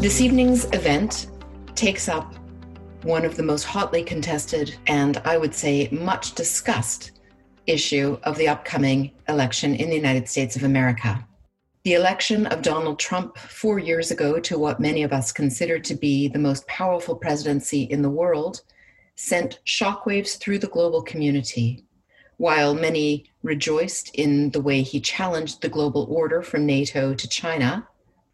This evening's event takes up one of the most hotly contested and I would say much discussed issue of the upcoming election in the United States of America. The election of Donald Trump four years ago to what many of us consider to be the most powerful presidency in the world sent shockwaves through the global community. While many rejoiced in the way he challenged the global order from NATO to China,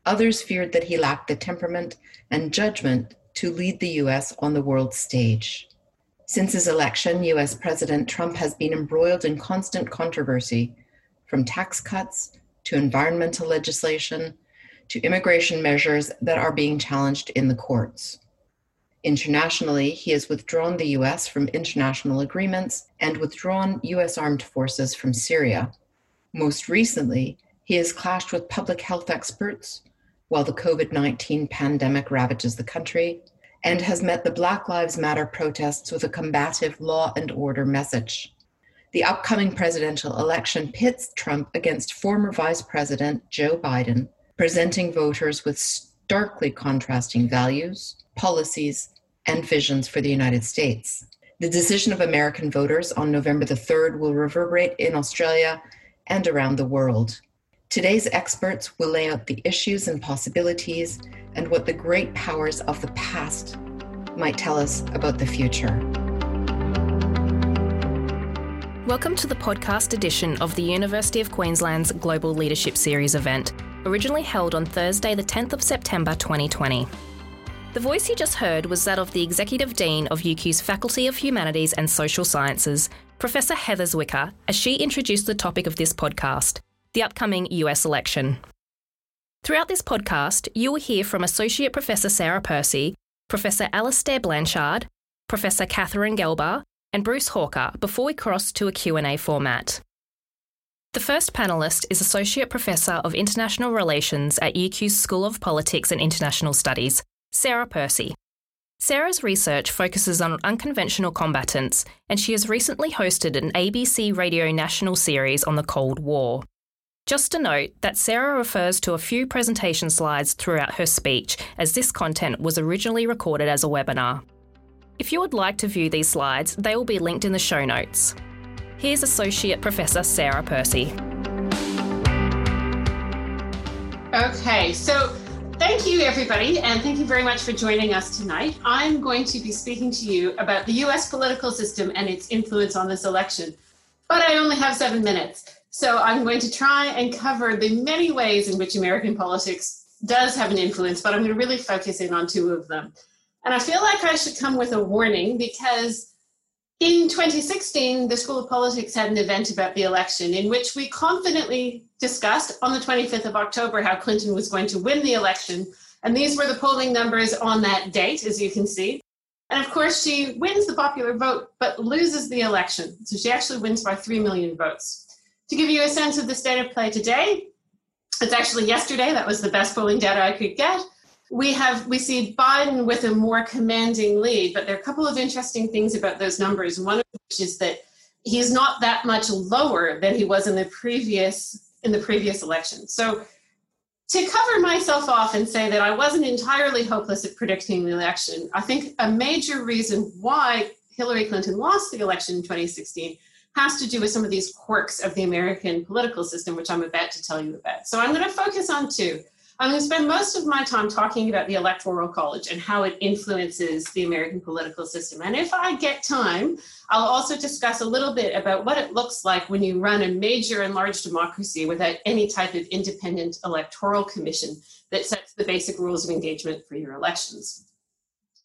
Others feared that he lacked the temperament and judgment to lead the US on the world stage. Since his election, US President Trump has been embroiled in constant controversy, from tax cuts to environmental legislation to immigration measures that are being challenged in the courts. Internationally, he has withdrawn the US from international agreements and withdrawn US armed forces from Syria. Most recently, he has clashed with public health experts while the COVID 19 pandemic ravages the country, and has met the Black Lives Matter protests with a combative law and order message. The upcoming presidential election pits Trump against former Vice President Joe Biden, presenting voters with starkly contrasting values, policies, and visions for the United States. The decision of American voters on November the 3rd will reverberate in Australia and around the world. Today's experts will lay out the issues and possibilities and what the great powers of the past might tell us about the future. Welcome to the podcast edition of the University of Queensland's Global Leadership Series event, originally held on Thursday, the 10th of September 2020. The voice you just heard was that of the Executive Dean of UQ's Faculty of Humanities and Social Sciences, Professor Heather Zwicker, as she introduced the topic of this podcast the upcoming US election. Throughout this podcast, you will hear from Associate Professor Sarah Percy, Professor Alastair Blanshard, Professor Katharine Gelber, and Bruce Hawker before we cross to a Q&A format. The first panellist is Associate Professor of International Relations at UQ's School of Politics and International Studies, Sarah Percy. Sarah's research focuses on unconventional combatants, and she has recently hosted an ABC Radio National series on the Cold War. Just a note that Sarah refers to a few presentation slides throughout her speech, as this content was originally recorded as a webinar. If you would like to view these slides, they will be linked in the show notes. Here's Associate Professor Sarah Percy. Okay, so thank you everybody, and thank you very much for joining us tonight. I'm going to be speaking to you about the US political system and its influence on this election, but I only have seven minutes. So I'm going to try and cover the many ways in which American politics does have an influence, but I'm going to really focus in on two of them. And I feel like I should come with a warning because in 2016, the School of Politics had an event about the election in which we confidently discussed on the 25th of October how Clinton was going to win the election. And these were the polling numbers on that date, as you can see. And of course, she wins the popular vote, but loses the election. So she actually wins by 3 million votes. To give you a sense of the state of play today, it's actually yesterday, that was the best polling data I could get. We have we see Biden with a more commanding lead, but there are a couple of interesting things about those numbers. One of which is that he's not that much lower than he was in the previous in the previous election. So to cover myself off and say that I wasn't entirely hopeless at predicting the election, I think a major reason why Hillary Clinton lost the election in 2016 has to do with some of these quirks of the American political system, which I'm about to tell you about. So I'm going to focus on two. I'm going to spend most of my time talking about the Electoral College and how it influences the American political system. And if I get time, I'll also discuss a little bit about what it looks like when you run a major and large democracy without any type of independent electoral commission that sets the basic rules of engagement for your elections.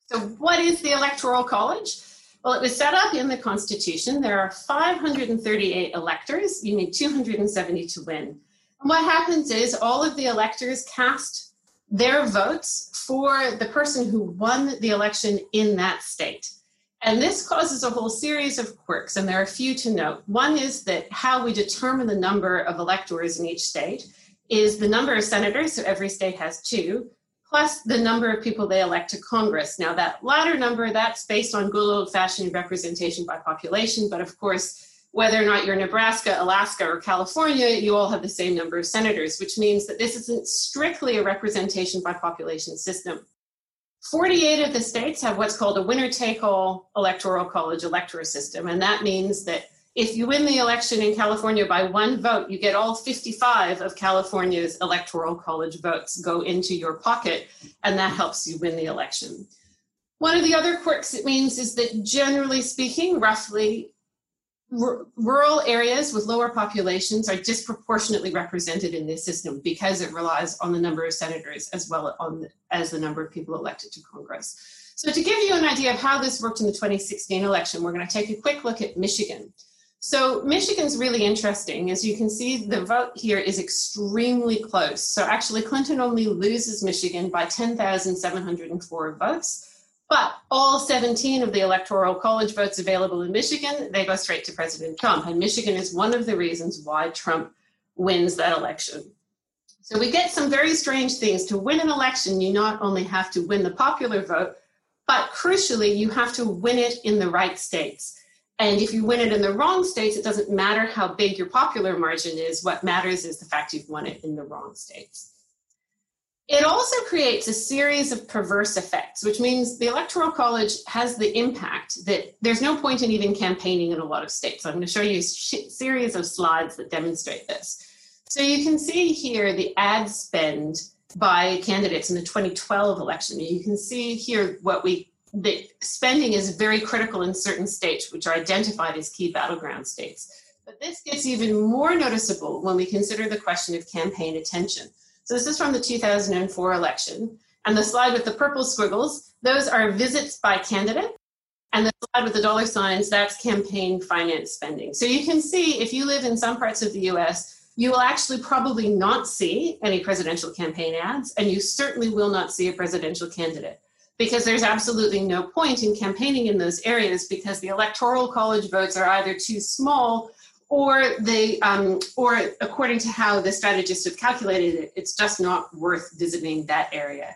So, what is the Electoral College? Well, it was set up in the Constitution. There are 538 electors. You need 270 to win. And what happens is all of the electors cast their votes for the person who won the election in that state. And this causes a whole series of quirks, and there are a few to note. One is that how we determine the number of electors in each state is the number of senators, so every state has two, plus the number of people they elect to Congress. Now, that latter number, that's based on good old fashioned representation by population, but of course, whether or not you're Nebraska, Alaska, or California, you all have the same number of senators, which means that this isn't strictly a representation by population system. 48 of the states have what's called a winner take all electoral college electoral system, and that means that if you win the election in California by one vote, you get all 55 of California's electoral college votes go into your pocket, and that helps you win the election. One of the other quirks it means is that generally speaking, roughly r- rural areas with lower populations are disproportionately represented in this system because it relies on the number of senators as well on as the number of people elected to Congress. So to give you an idea of how this worked in the 2016 election, we're going to take a quick look at Michigan. So Michigan's really interesting. As you can see, the vote here is extremely close. So actually, Clinton only loses Michigan by 10,704 votes. But all 17 of the electoral college votes available in Michigan, they go straight to President Trump. And Michigan is one of the reasons why Trump wins that election. So we get some very strange things. To win an election, you not only have to win the popular vote, but crucially, you have to win it in the right states. And if you win it in the wrong states, it doesn't matter how big your popular margin is. What matters is the fact you've won it in the wrong states. It also creates a series of perverse effects, which means the Electoral College has the impact that there's no point in even campaigning in a lot of states. I'm going to show you a series of slides that demonstrate this. So you can see here the ad spend by candidates in the 2012 election. You can see here what we the spending is very critical in certain states, which are identified as key battleground states. But this gets even more noticeable when we consider the question of campaign attention. So this is from the 2004 election. And the slide with the purple squiggles, those are visits by candidate. And the slide with the dollar signs, that's campaign finance spending. So you can see if you live in some parts of the US, you will actually probably not see any presidential campaign ads, and you certainly will not see a presidential candidate because there's absolutely no point in campaigning in those areas because the electoral college votes are either too small or they um, or according to how the strategists have calculated it it's just not worth visiting that area.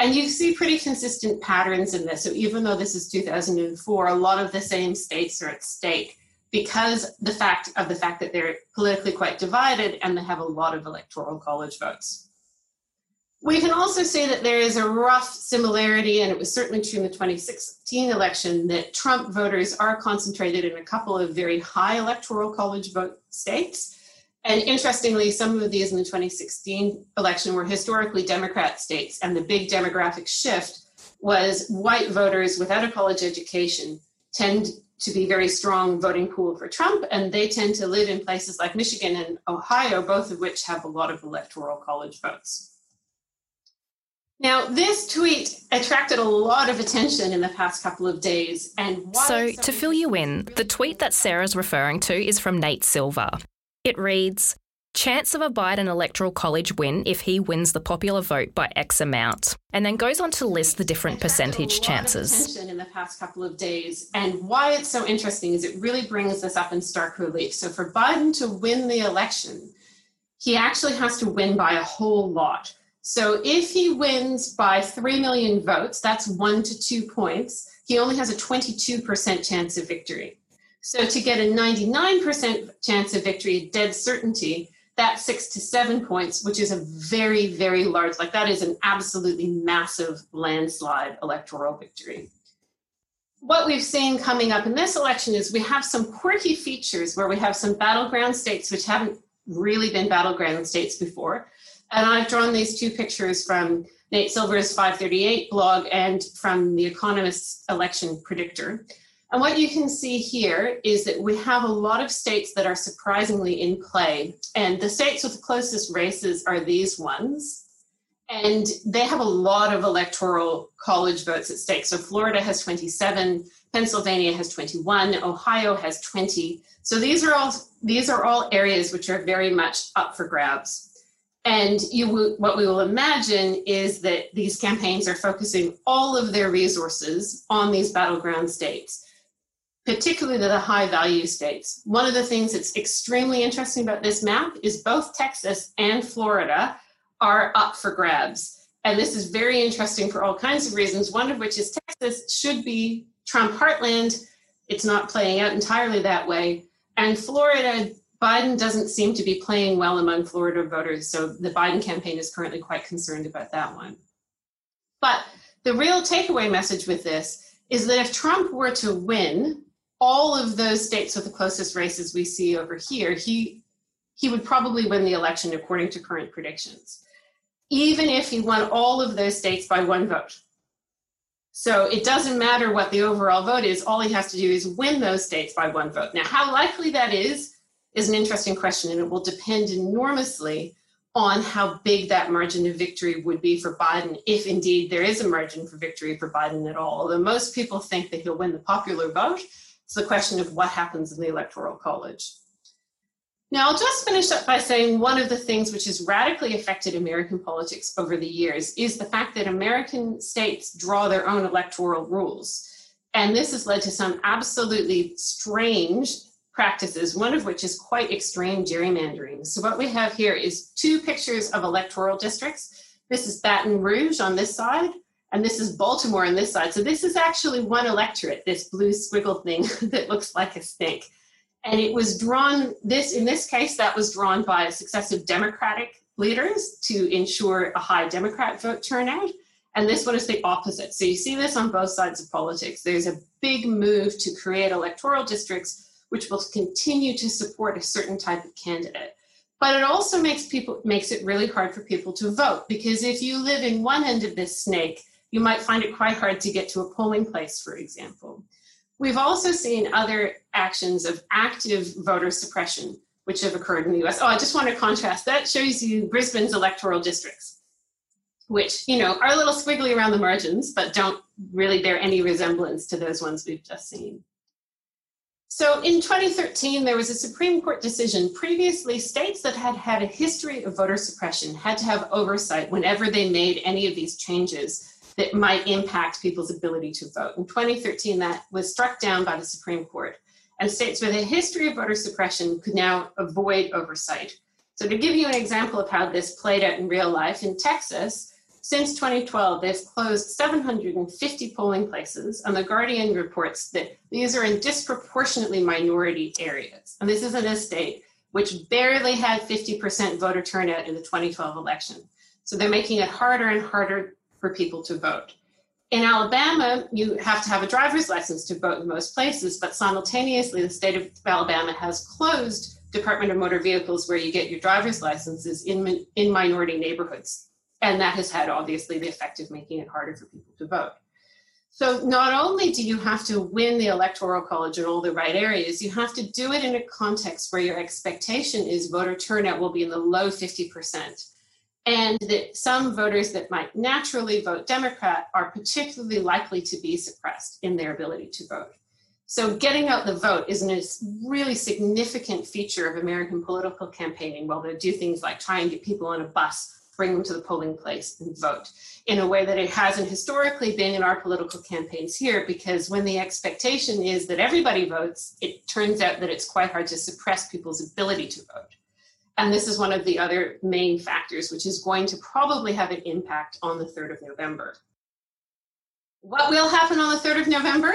And you see pretty consistent patterns in this. So even though this is 2004 a lot of the same states are at stake because the fact of the fact that they're politically quite divided and they have a lot of electoral college votes we can also say that there is a rough similarity, and it was certainly true in the 2016 election, that Trump voters are concentrated in a couple of very high electoral college vote states. And interestingly, some of these in the 2016 election were historically Democrat states, and the big demographic shift was white voters without a college education tend to be very strong voting pool for Trump, and they tend to live in places like Michigan and Ohio, both of which have a lot of electoral college votes. Now, this tweet attracted a lot of attention in the past couple of days. And so, to fill you in, the tweet that Sarah's referring to is from Nate Silver. It reads Chance of a Biden electoral college win if he wins the popular vote by X amount, and then goes on to list the different percentage chances. in the past couple of days, and why it's so interesting is it really brings this up in stark relief. So, for Biden to win the election, he actually has to win by a whole lot. So if he wins by 3 million votes, that's one to two points, he only has a 22% chance of victory. So to get a 99% chance of victory, a dead certainty, that's six to seven points, which is a very, very large, like that is an absolutely massive landslide electoral victory. What we've seen coming up in this election is we have some quirky features where we have some battleground states which haven't really been battleground states before. And I've drawn these two pictures from Nate Silver's 538 blog and from The Economist's election predictor. And what you can see here is that we have a lot of states that are surprisingly in play. And the states with the closest races are these ones. And they have a lot of electoral college votes at stake. So Florida has 27, Pennsylvania has 21, Ohio has 20. So these are all these are all areas which are very much up for grabs. And you, what we will imagine is that these campaigns are focusing all of their resources on these battleground states, particularly the high value states. One of the things that's extremely interesting about this map is both Texas and Florida are up for grabs. And this is very interesting for all kinds of reasons, one of which is Texas should be Trump heartland. It's not playing out entirely that way. And Florida, Biden doesn't seem to be playing well among Florida voters. So the Biden campaign is currently quite concerned about that one. But the real takeaway message with this is that if Trump were to win all of those states with the closest races we see over here, he he would probably win the election according to current predictions, even if he won all of those states by one vote. So it doesn't matter what the overall vote is, all he has to do is win those states by one vote. Now, how likely that is, is an interesting question, and it will depend enormously on how big that margin of victory would be for Biden, if indeed there is a margin for victory for Biden at all. Although most people think that he'll win the popular vote, it's the question of what happens in the Electoral College. Now, I'll just finish up by saying one of the things which has radically affected American politics over the years is the fact that American states draw their own electoral rules. And this has led to some absolutely strange practices, one of which is quite extreme gerrymandering. So, what we have here is two pictures of electoral districts. This is Baton Rouge on this side, and this is Baltimore on this side. So, this is actually one electorate, this blue squiggle thing that looks like a snake and it was drawn this in this case that was drawn by successive democratic leaders to ensure a high democrat vote turnout and this one is the opposite so you see this on both sides of politics there's a big move to create electoral districts which will continue to support a certain type of candidate but it also makes people makes it really hard for people to vote because if you live in one end of this snake you might find it quite hard to get to a polling place for example We've also seen other actions of active voter suppression, which have occurred in the US. Oh, I just want to contrast that shows you Brisbane's electoral districts, which, you know, are a little squiggly around the margins, but don't really bear any resemblance to those ones we've just seen. So in 2013, there was a Supreme Court decision. Previously, states that had had a history of voter suppression had to have oversight whenever they made any of these changes that might impact people's ability to vote. In 2013, that was struck down by the Supreme Court, and states with a history of voter suppression could now avoid oversight. So, to give you an example of how this played out in real life, in Texas, since 2012, they've closed 750 polling places, and The Guardian reports that these are in disproportionately minority areas. And this is in a state which barely had 50% voter turnout in the 2012 election. So they're making it harder and harder for people to vote. In Alabama, you have to have a driver's license to vote in most places, but simultaneously, the state of Alabama has closed Department of Motor Vehicles where you get your driver's licenses in, in minority neighborhoods. And that has had obviously the effect of making it harder for people to vote. So not only do you have to win the electoral college in all the right areas, you have to do it in a context where your expectation is voter turnout will be in the low 50% and that some voters that might naturally vote Democrat are particularly likely to be suppressed in their ability to vote. So, getting out the vote is a really significant feature of American political campaigning. While they do things like try and get people on a bus, bring them to the polling place, and vote in a way that it hasn't historically been in our political campaigns here. Because when the expectation is that everybody votes, it turns out that it's quite hard to suppress people's ability to vote. And this is one of the other main factors, which is going to probably have an impact on the 3rd of November. What will happen on the 3rd of November?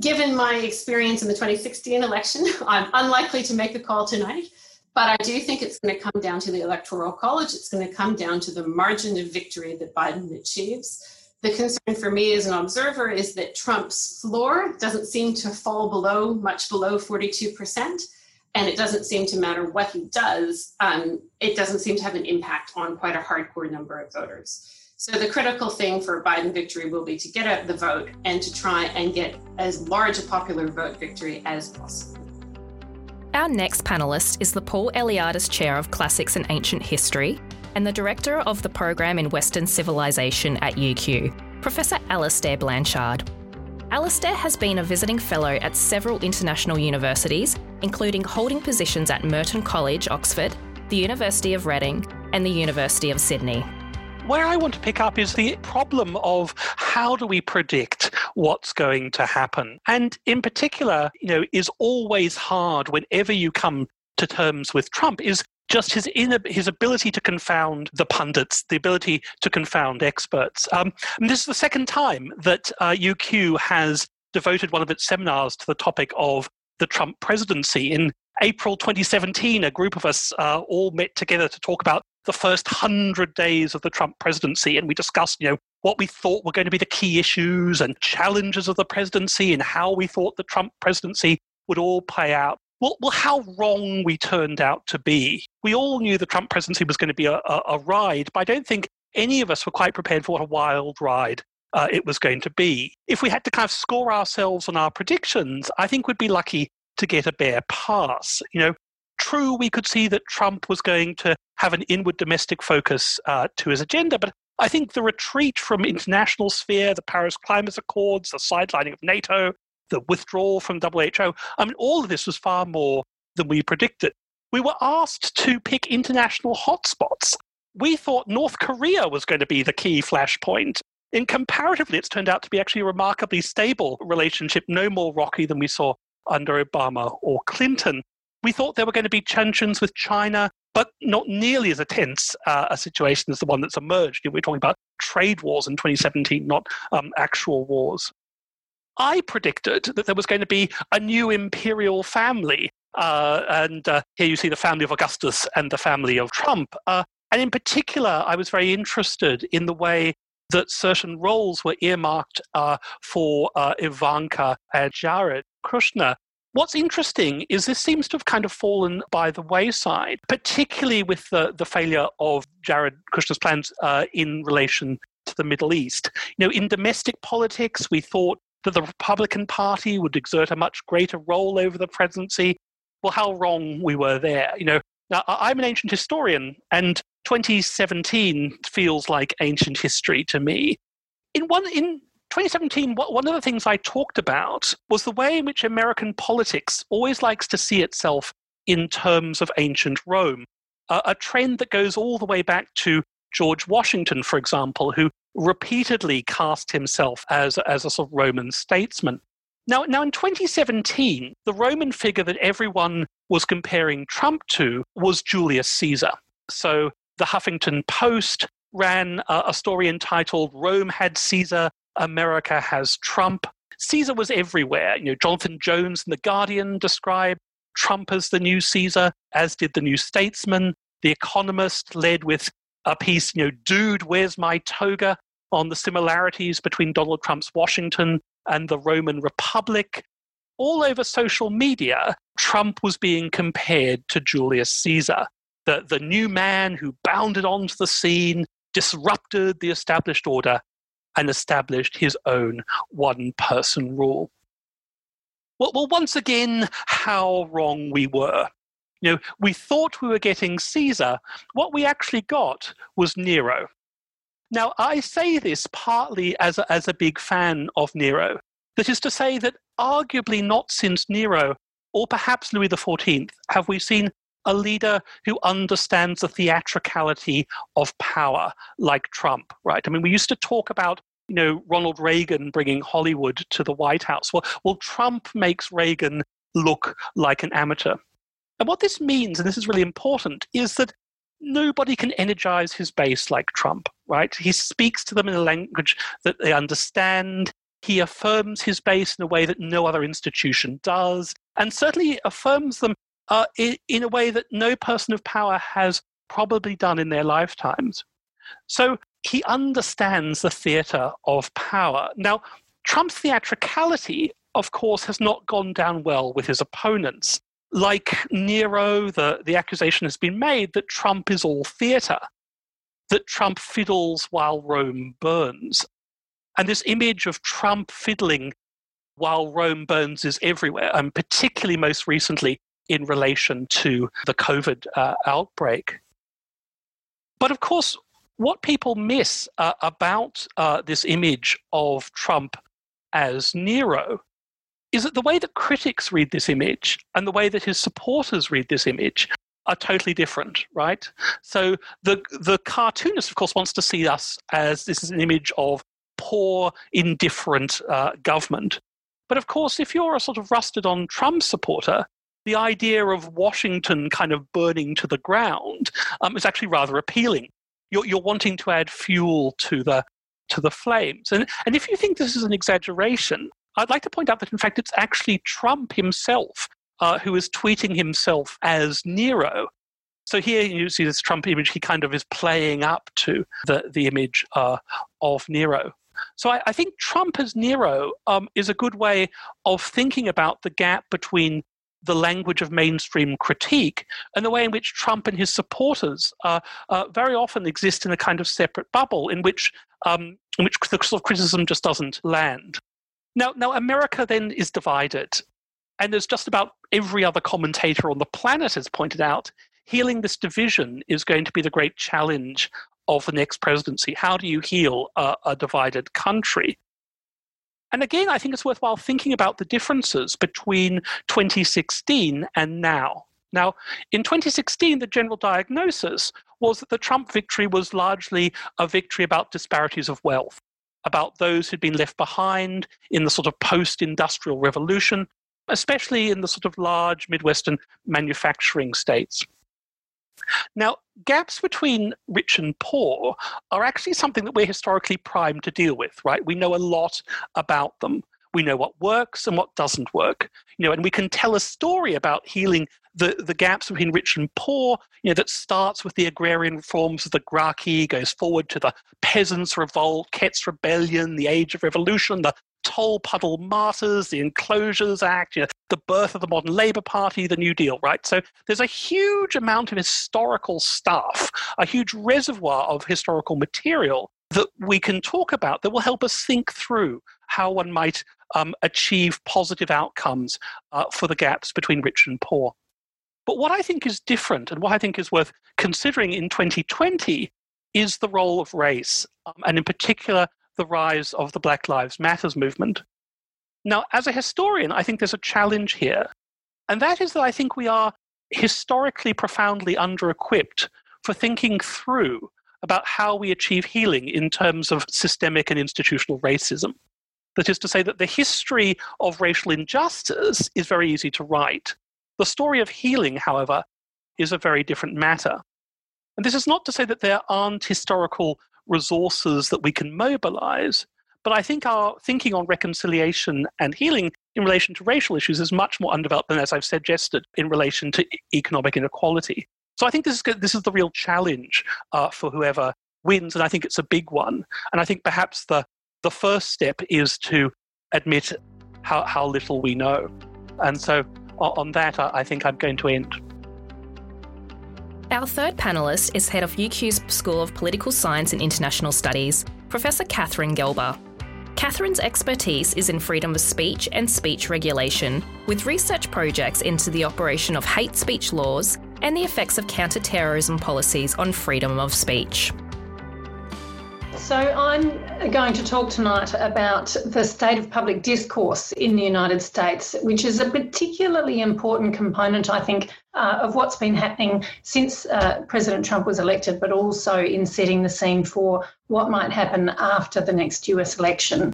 Given my experience in the 2016 election, I'm unlikely to make a call tonight, but I do think it's going to come down to the Electoral College. It's going to come down to the margin of victory that Biden achieves. The concern for me as an observer is that Trump's floor doesn't seem to fall below, much below 42% and it doesn't seem to matter what he does, um, it doesn't seem to have an impact on quite a hardcore number of voters. So the critical thing for a Biden victory will be to get out the vote and to try and get as large a popular vote victory as possible. Our next panellist is the Paul Eliadis Chair of Classics and Ancient History and the Director of the Program in Western Civilization at UQ, Professor Alastair Blanshard. Alastair has been a visiting fellow at several international universities, including holding positions at Merton College, Oxford, the University of Reading, and the University of Sydney. Where I want to pick up is the problem of how do we predict what's going to happen? And in particular, you know, is always hard whenever you come to terms with Trump is just his his ability to confound the pundits, the ability to confound experts. Um, and this is the second time that uh, UQ has devoted one of its seminars to the topic of the Trump presidency. In April 2017, a group of us uh, all met together to talk about the first 100 days of the Trump presidency. And we discussed, you know, what we thought were going to be the key issues and challenges of the presidency and how we thought the Trump presidency would all play out. Well, well how wrong we turned out to be. We all knew the Trump presidency was going to be a, a, a ride, but I don't think any of us were quite prepared for what a wild ride uh, it was going to be. If we had to kind of score ourselves on our predictions, I think we'd be lucky to get a bare pass. You know, true, we could see that Trump was going to have an inward domestic focus uh, to his agenda, but I think the retreat from international sphere, the Paris Climate Accords, the sidelining of NATO, the withdrawal from WHO, I mean, all of this was far more than we predicted. We were asked to pick international hotspots. We thought North Korea was going to be the key flashpoint. And comparatively, it's turned out to be actually a remarkably stable relationship, no more rocky than we saw under Obama or Clinton. We thought there were going to be tensions with China, but not nearly as tense uh, a situation as the one that's emerged. we're talking about trade wars in 2017, not um, actual wars. I predicted that there was going to be a new imperial family. Uh, and uh, here you see the family of Augustus and the family of Trump. Uh, and in particular, I was very interested in the way that certain roles were earmarked uh, for uh, Ivanka and Jared Kushner. What's interesting is this seems to have kind of fallen by the wayside, particularly with the, the failure of Jared Kushner's plans uh, in relation to the Middle East. You know, in domestic politics, we thought that the Republican Party would exert a much greater role over the presidency. Well, how wrong we were there. You know, now I'm an ancient historian, and 2017 feels like ancient history to me. In one in 2017, one of the things I talked about was the way in which American politics always likes to see itself in terms of ancient Rome, a trend that goes all the way back to George Washington, for example, who repeatedly cast himself as, as a sort of Roman statesman. Now, now, in 2017, the Roman figure that everyone was comparing Trump to was Julius Caesar. So the Huffington Post ran a, a story entitled Rome Had Caesar, America Has Trump. Caesar was everywhere. You know, Jonathan Jones in The Guardian described Trump as the new Caesar, as did the New Statesman. The Economist led with a piece, you know, Dude, Where's My Toga? on the similarities between Donald Trump's Washington and the Roman Republic. All over social media, Trump was being compared to Julius Caesar the, the new man who bounded onto the scene, disrupted the established order, and established his own one person rule. Well, well, once again, how wrong we were. You know, we thought we were getting Caesar. What we actually got was Nero. Now, I say this partly as a, as a big fan of Nero. That is to say, that arguably not since Nero, or perhaps Louis XIV, have we seen a leader who understands the theatricality of power, like Trump, right? I mean, we used to talk about you know Ronald Reagan bringing Hollywood to the White House. Well, well, Trump makes Reagan look like an amateur. And what this means, and this is really important, is that nobody can energize his base like Trump, right? He speaks to them in a language that they understand. He affirms his base in a way that no other institution does, and certainly affirms them uh, in, in a way that no person of power has probably done in their lifetimes. So he understands the theatre of power. Now, Trump's theatricality, of course, has not gone down well with his opponents. Like Nero, the, the accusation has been made that Trump is all theatre, that Trump fiddles while Rome burns. And this image of Trump fiddling while Rome burns is everywhere, and particularly most recently in relation to the COVID uh, outbreak. But of course, what people miss uh, about uh, this image of Trump as Nero is that the way that critics read this image and the way that his supporters read this image are totally different, right? So the the cartoonist, of course, wants to see us as this is an image of poor, indifferent uh, government. But of course, if you're a sort of rusted on Trump supporter, the idea of Washington kind of burning to the ground um, is actually rather appealing. You're, you're wanting to add fuel to the to the flames, and and if you think this is an exaggeration, I'd like to point out that, in fact, it's actually Trump himself uh, who is tweeting himself as Nero. So here you see this Trump image, he kind of is playing up to the, the image uh, of Nero. So I, I, think Trump as Nero um, is a good way of thinking about the gap between the language of mainstream critique and the way in which Trump and his supporters uh, uh, very often exist in a kind of separate bubble in which um, in which the sort of criticism just doesn't land. Now, now America then is divided, and as just about every other commentator on the planet has pointed out, healing this division is going to be the great challenge of the next presidency. How do you heal a, a divided country? And again, I think it's worthwhile thinking about the differences between 2016 and now. Now, in 2016, the general diagnosis was that the Trump victory was largely a victory about disparities of wealth, about those who'd been left behind in the sort of post industrial revolution, especially in the sort of large Midwestern manufacturing states. Now, gaps between rich and poor are actually something that we're historically primed to deal with, right? We know a lot about them. We know what works and what doesn't work. You know, and we can tell a story about healing the, the gaps between rich and poor, you know, that starts with the agrarian reforms of the Gracchi, goes forward to the peasants' revolt, Kett's rebellion, the age of revolution, the Tolpuddle Martyrs, the Enclosures Act, you know, the birth of the modern Labour Party, the New Deal, right? So there's a huge amount of historical stuff, a huge reservoir of historical material that we can talk about that will help us think through how one might um, achieve positive outcomes uh, for the gaps between rich and poor. But what I think is different and what I think is worth considering in 2020 is the role of race, um, and in particular, the rise of the Black Lives Matters movement. Now, as a historian, I think there's a challenge here, and that is that I think we are historically profoundly under equipped for thinking through about how we achieve healing in terms of systemic and institutional racism. That is to say, that the history of racial injustice is very easy to write. The story of healing, however, is a very different matter. And this is not to say that there aren't historical resources that we can mobilize. But I think our thinking on reconciliation and healing in relation to racial issues is much more undeveloped than, as I've suggested, in relation to economic inequality. So I think this is this is the real challenge uh, for whoever wins, and I think it's a big one. And I think perhaps the the first step is to admit how, how little we know. And so on that, I think I'm going to end. Our third panellist is head of UQ's School of Political Science and International Studies, Professor Katharine Gelber. Katharine's expertise is in freedom of speech and speech regulation, with research projects into the operation of hate speech laws and the effects of counter-terrorism policies on freedom of speech. So, I'm going to talk tonight about the state of public discourse in the United States, which is a particularly important component, I think, uh, of what's been happening since uh, President Trump was elected, but also in setting the scene for what might happen after the next US election.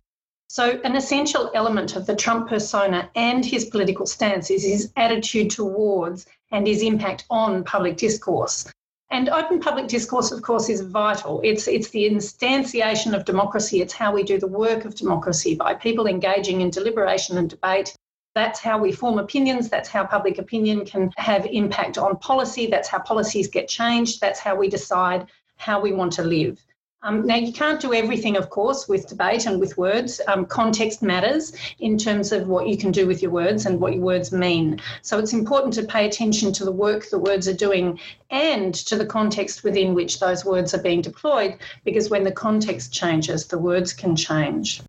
So, an essential element of the Trump persona and his political stance is his attitude towards and his impact on public discourse. And open public discourse, of course, is vital. It's, it's the instantiation of democracy. It's how we do the work of democracy by people engaging in deliberation and debate. That's how we form opinions. That's how public opinion can have impact on policy. That's how policies get changed. That's how we decide how we want to live. Um, now, you can't do everything, of course, with debate and with words. Um, context matters in terms of what you can do with your words and what your words mean. So it's important to pay attention to the work the words are doing and to the context within which those words are being deployed, because when the context changes, the words can change.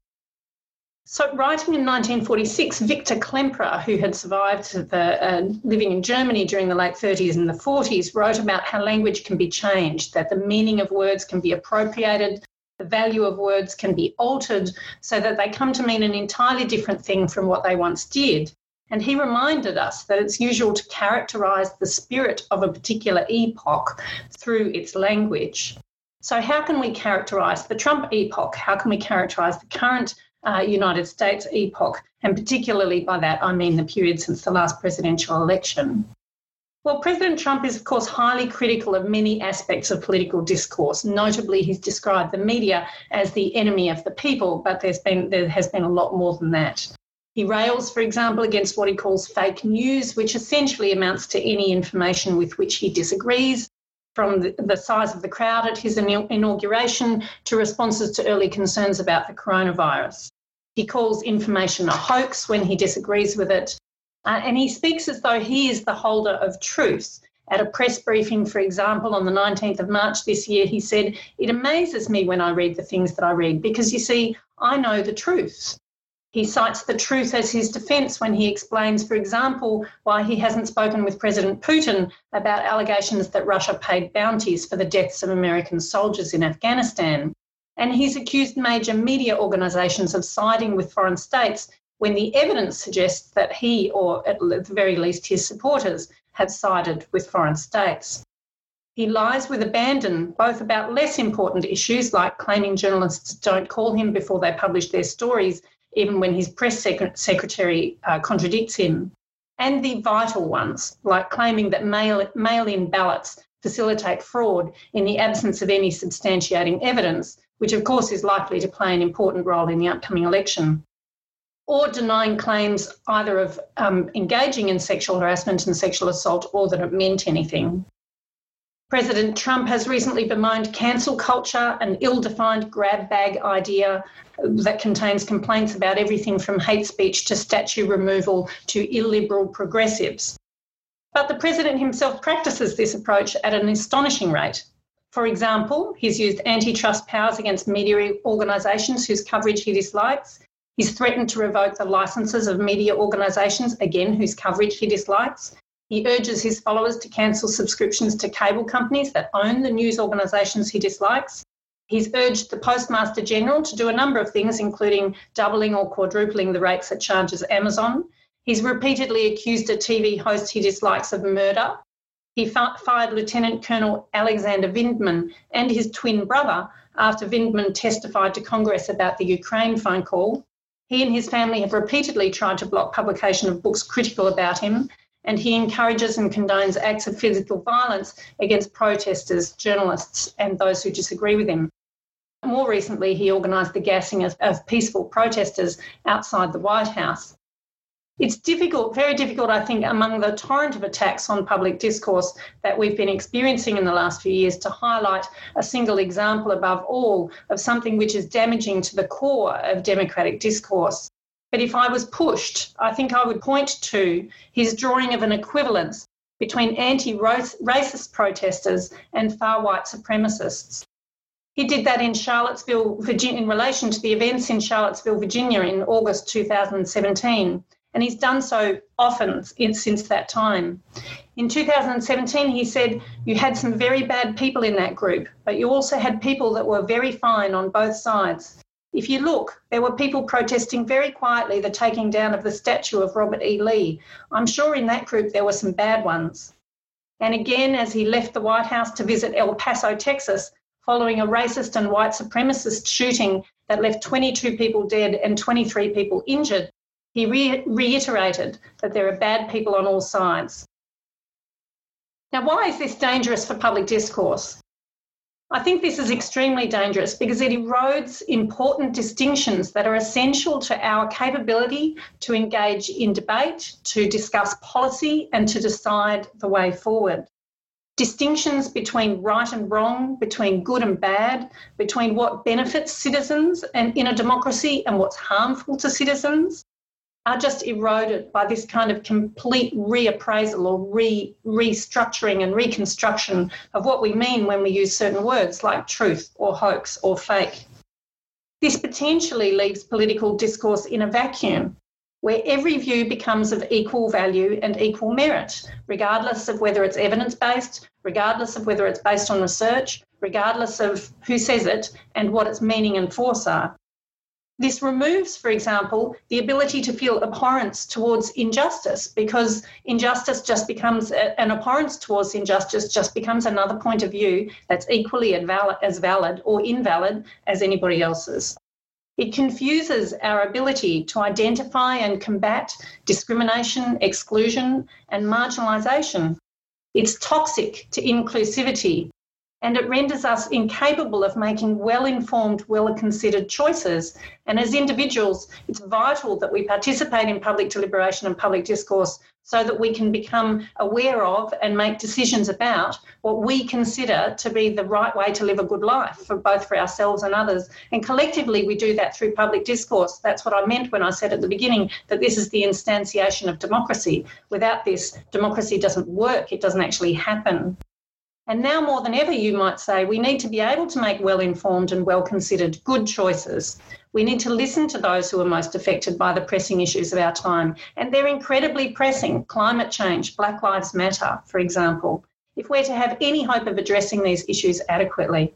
So, writing in 1946, Victor Klemperer, who had survived the, uh, living in Germany during the late 30s and the 40s, wrote about how language can be changed, that the meaning of words can be appropriated, the value of words can be altered so that they come to mean an entirely different thing from what they once did. And he reminded us that it's usual to characterize the spirit of a particular epoch through its language. So, how can we characterize the Trump epoch? How can we characterize the current uh, United States epoch, and particularly by that I mean the period since the last presidential election. Well, President Trump is, of course, highly critical of many aspects of political discourse. Notably, he's described the media as the enemy of the people, but there's been there has been a lot more than that. He rails, for example, against what he calls fake news, which essentially amounts to any information with which he disagrees, from the, size of the crowd at his inauguration to responses to early concerns about the coronavirus. He calls information a hoax when he disagrees with it. Uh, and he speaks as though he is the holder of truth. At a press briefing, for example, on the 19th of March this year, he said, It amazes me when I read the things that I read because you see, I know the truth. He cites the truth as his defence when he explains, for example, why he hasn't spoken with President Putin about allegations that Russia paid bounties for the deaths of American soldiers in Afghanistan. And he's accused major media organisations of siding with foreign states when the evidence suggests that he, or at the very least his supporters, have sided with foreign states. He lies with abandon, both about less important issues like claiming journalists don't call him before they publish their stories even when his press sec- secretary uh, contradicts him, and the vital ones, like claiming that mail, mail-in ballots facilitate fraud in the absence of any substantiating evidence, which of course is likely to play an important role in the upcoming election, or denying claims either of um, engaging in sexual harassment and sexual assault or that it meant anything. President Trump has recently bemoaned cancel culture, an ill defined grab bag idea that contains complaints about everything from hate speech to statue removal to illiberal progressives. But the president himself practices this approach at an astonishing rate. For example, he's used antitrust powers against media organisations whose coverage he dislikes. He's threatened to revoke the licences of media organisations, again, whose coverage he dislikes. He urges his followers to cancel subscriptions to cable companies that own the news organisations he dislikes. He's urged the Postmaster General to do a number of things, including doubling or quadrupling the rates it charges Amazon. He's repeatedly accused a TV host he dislikes of murder. He fired Lieutenant Colonel Alexander Vindman and his twin brother after Vindman testified to Congress about the Ukraine phone call. He and his family have repeatedly tried to block publication of books critical about him, and he encourages and condones acts of physical violence against protesters, journalists, and those who disagree with him. More recently, he organised the gassing of, of, peaceful protesters outside the White House. It's difficult, very difficult, I think, among the torrent of attacks on public discourse that we've been experiencing in the last few years to highlight a single example above all of something which is damaging to the core of democratic discourse. But if I was pushed, I think I would point to his drawing of an equivalence between anti racist protesters and far white supremacists. He did that in Charlottesville, Virginia, in relation to the events in Charlottesville, Virginia in August 2017. And he's done so often since that time. In 2017, he said, You had some very bad people in that group, but you also had people that were very fine on both sides. If you look, there were people protesting very quietly the taking down of the statue of Robert E. Lee. I'm sure in that group there were some bad ones. And again, as he left the White House to visit El Paso, Texas, following a racist and white supremacist shooting that left 22 people dead and 23 people injured, he re- reiterated that there are bad people on all sides. Now, why is this dangerous for public discourse? I think this is extremely dangerous because it erodes important distinctions that are essential to our capability to engage in debate, to discuss policy, and to decide the way forward. Distinctions between right and wrong, between good and bad, between what benefits citizens and in a democracy and what's harmful to citizens are just eroded by this kind of complete reappraisal or re, restructuring and reconstruction of what we mean when we use certain words like truth or hoax or fake. This potentially leaves political discourse in a vacuum where every view becomes of equal value and equal merit, regardless of whether it's evidence based, regardless of whether it's based on research, regardless of who says it and what its meaning and force are. This removes, for example, the ability to feel abhorrence towards injustice because injustice just becomes uh, an abhorrence towards injustice, just becomes another point of view that's equally as valid or invalid as anybody else's. It confuses our ability to identify and combat discrimination, exclusion, and marginalisation. It's toxic to inclusivity and it renders us incapable of making well informed, well considered choices. And as individuals, it's vital that we participate in public deliberation and public discourse so that we can become aware of and make decisions about what we consider to be the right way to live a good life for both for ourselves and others. And collectively, we do that through public discourse. That's what I meant when I said at the beginning that this is the instantiation of democracy. Without this, democracy doesn't work, it doesn't actually happen. And now more than ever, you might say, we need to be able to make well informed and well considered good choices. We need to listen to those who are most affected by the pressing issues of our time. And they're incredibly pressing climate change, Black Lives Matter, for example, if we're to have any hope of addressing these issues adequately.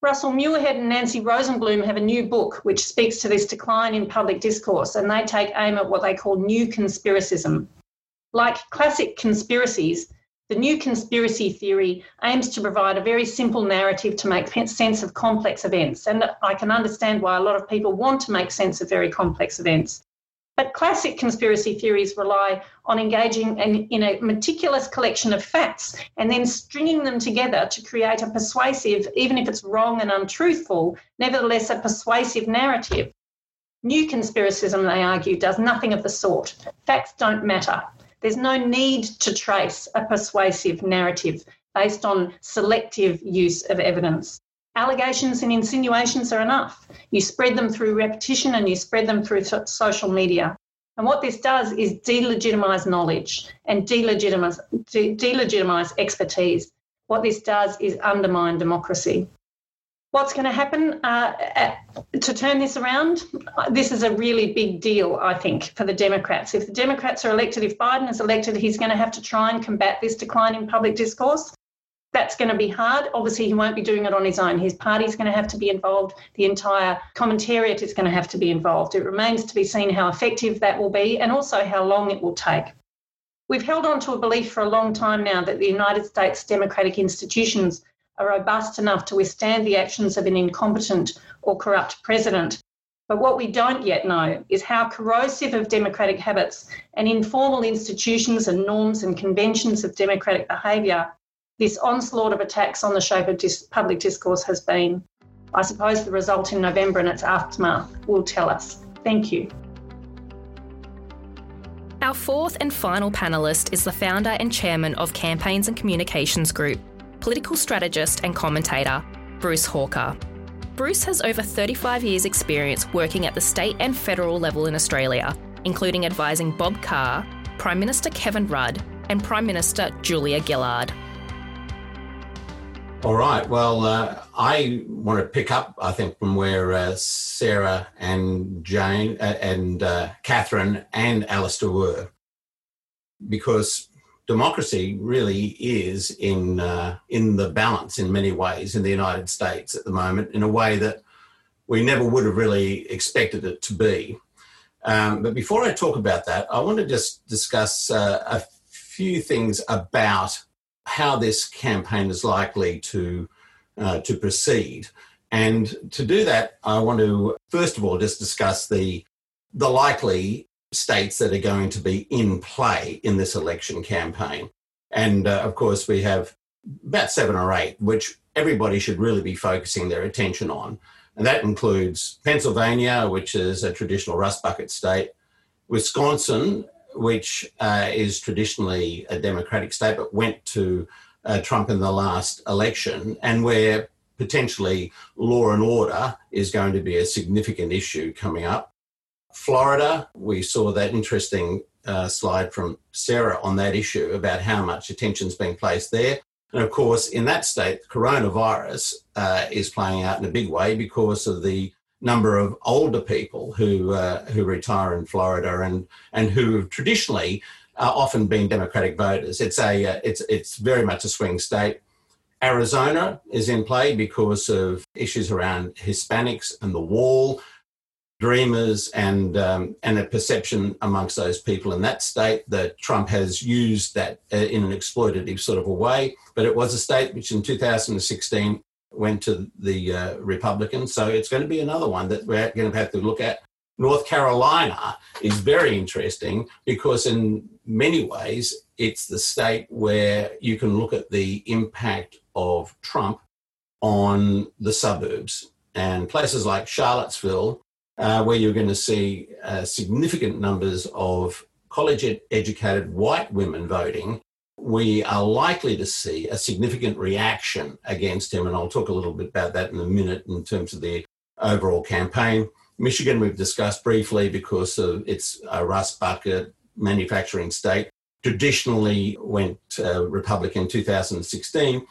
Russell Muirhead and Nancy Rosenblum have a new book which speaks to this decline in public discourse, and they take aim at what they call new conspiracism. Like classic conspiracies, the new conspiracy theory aims to provide a very simple narrative to make sense of complex events. And I can understand why a lot of people want to make sense of very complex events. But classic conspiracy theories rely on engaging in, in, a meticulous collection of facts and then stringing them together to create a persuasive, even if it's wrong and untruthful, nevertheless a persuasive narrative. New conspiracism, they argue, does nothing of the sort. Facts don't matter. There's no need to trace a persuasive narrative based on selective use of evidence. Allegations and insinuations are enough. You spread them through repetition and you spread them through social media. And what this does is delegitimize knowledge and delegitimize, de- delegitimise expertise. What this does is undermine democracy. What's going to happen uh, to turn this around? This is a really big deal, I think, for the Democrats. If the Democrats are elected, if Biden is elected, he's going to have to try and combat this decline in public discourse. That's going to be hard. Obviously, he won't be doing it on his own. His party's going to have to be involved. The entire commentariat is going to have to be involved. It remains to be seen how effective that will be and also how long it will take. We've held on to a belief for a long time now that the United States democratic institutions are robust enough to withstand the actions of an incompetent or corrupt president. But what we don't yet know is how corrosive of democratic habits and informal institutions and norms and conventions of democratic behaviour this onslaught of attacks on the shape of dis- public discourse has been. I suppose the result in November and its aftermath will tell us. Thank you. Our fourth and final panellist is the founder and chairman of Campaigns and Communications Group, political strategist and commentator, Bruce Hawker. Bruce has over 35 years' experience working at the state and federal level in Australia, including advising Bob Carr, Prime Minister Kevin Rudd, and Prime Minister Julia Gillard. All right. Well, uh, I want to pick up, I think, from where uh, Sarah and Jane uh, and uh, Katharine and Alastair were, because democracy really is in uh, in the balance in many ways in the United States at the moment in a way that we never would have really expected it to be. Um, but before I talk about that, I want to just discuss uh, a few things about how this campaign is likely to uh, to proceed. And to do that, I want to first of all just discuss the the likely states that are going to be in play in this election campaign. And uh, of course, we have about seven or eight, which everybody should really be focusing their attention on. And that includes Pennsylvania, which is a traditional rust bucket state, Wisconsin, which uh, is traditionally a Democratic state but went to uh, Trump in the last election, and where potentially law and order is going to be a significant issue coming up. Florida, we saw that interesting uh, slide from Sarah on that issue about how much attention is being placed there. And of course, in that state, coronavirus uh, is playing out in a big way because of the number of older people who uh, who retire in Florida and and who have traditionally uh, often been Democratic voters. It's a uh, it's it's very much a swing state. Arizona is in play because of issues around Hispanics and the wall dreamers and um, and a perception amongst those people in that state that Trump has used that uh, in an exploitative sort of a way. But it was a state which in 2016 went to the uh, Republicans, so it's going to be another one that we're going to have to look at. North Carolina is very interesting because in many ways it's the state where you can look at the impact of Trump on the suburbs and places like Charlottesville, uh, where you're going to see uh, significant numbers of college educated white women voting. We are likely to see a significant reaction against him, and I'll talk a little bit about that in a minute in terms of the overall campaign. Michigan, we've discussed briefly because of its a rust bucket manufacturing state, traditionally went uh, Republican in 2016.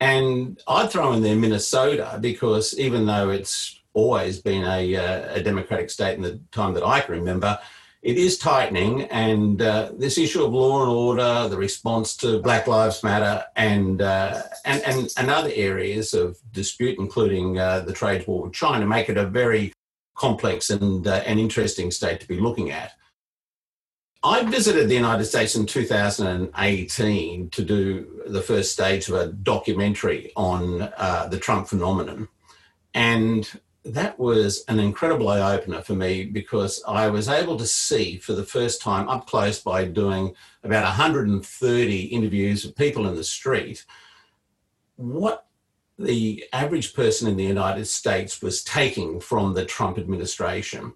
And I'd throw in there Minnesota because even though it's always been a, uh, a Democratic state in the time that I can remember, it is tightening. And uh, this issue of law and order, the response to Black Lives Matter, and, uh, and, and, and, other areas of dispute, including uh, the trade war with China, make it a very complex and uh, an interesting state to be looking at. I visited the United States in 2018 to do the first stage of a documentary on uh, the Trump phenomenon. And that was an incredible eye opener for me because I was able to see for the first time up close by doing about 130 interviews with people in the street what the average person in the United States was taking from the Trump administration.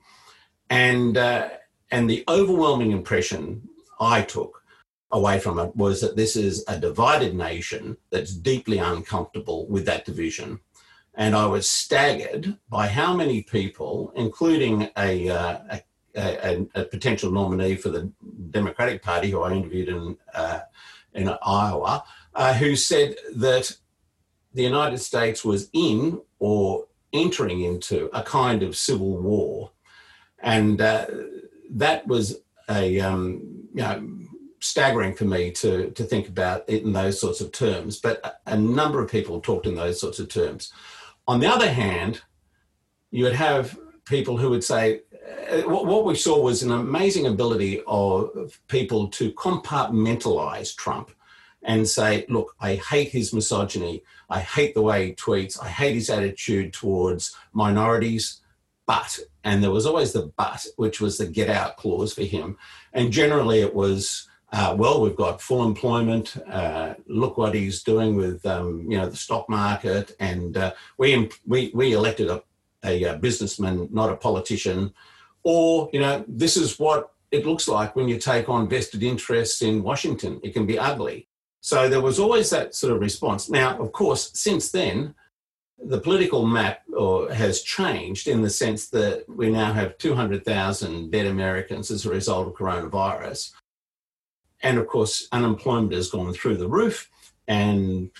And, uh, and the overwhelming impression I took away from it was that this is a divided nation that's deeply uncomfortable with that division. And I was staggered by how many people, including a, uh, a, a, a, potential nominee for the Democratic Party, who I interviewed in, uh, in Iowa, uh, who said that the United States was in or entering into a kind of civil war. And uh, that was a, um, you know, staggering for me to, to think about it in those sorts of terms. But a, a number of people talked in those sorts of terms. On the other hand, you would have people who would say, uh, what we saw was an amazing ability of people to compartmentalize Trump and say, look, I hate his misogyny. I hate the way he tweets. I hate his attitude towards minorities. But, and there was always the but, which was the get out clause for him. And generally it was, uh, well, we've got full employment. Uh, look what he's doing with, um, you know, the stock market. And uh, we, we, we elected a, a, a businessman, not a politician. Or, you know, this is what it looks like when you take on vested interests in Washington. It can be ugly. So there was always that sort of response. Now, of course, since then, the political map or, has changed in the sense that we now have 200,000 dead Americans as a result of coronavirus. And of course, unemployment has gone through the roof and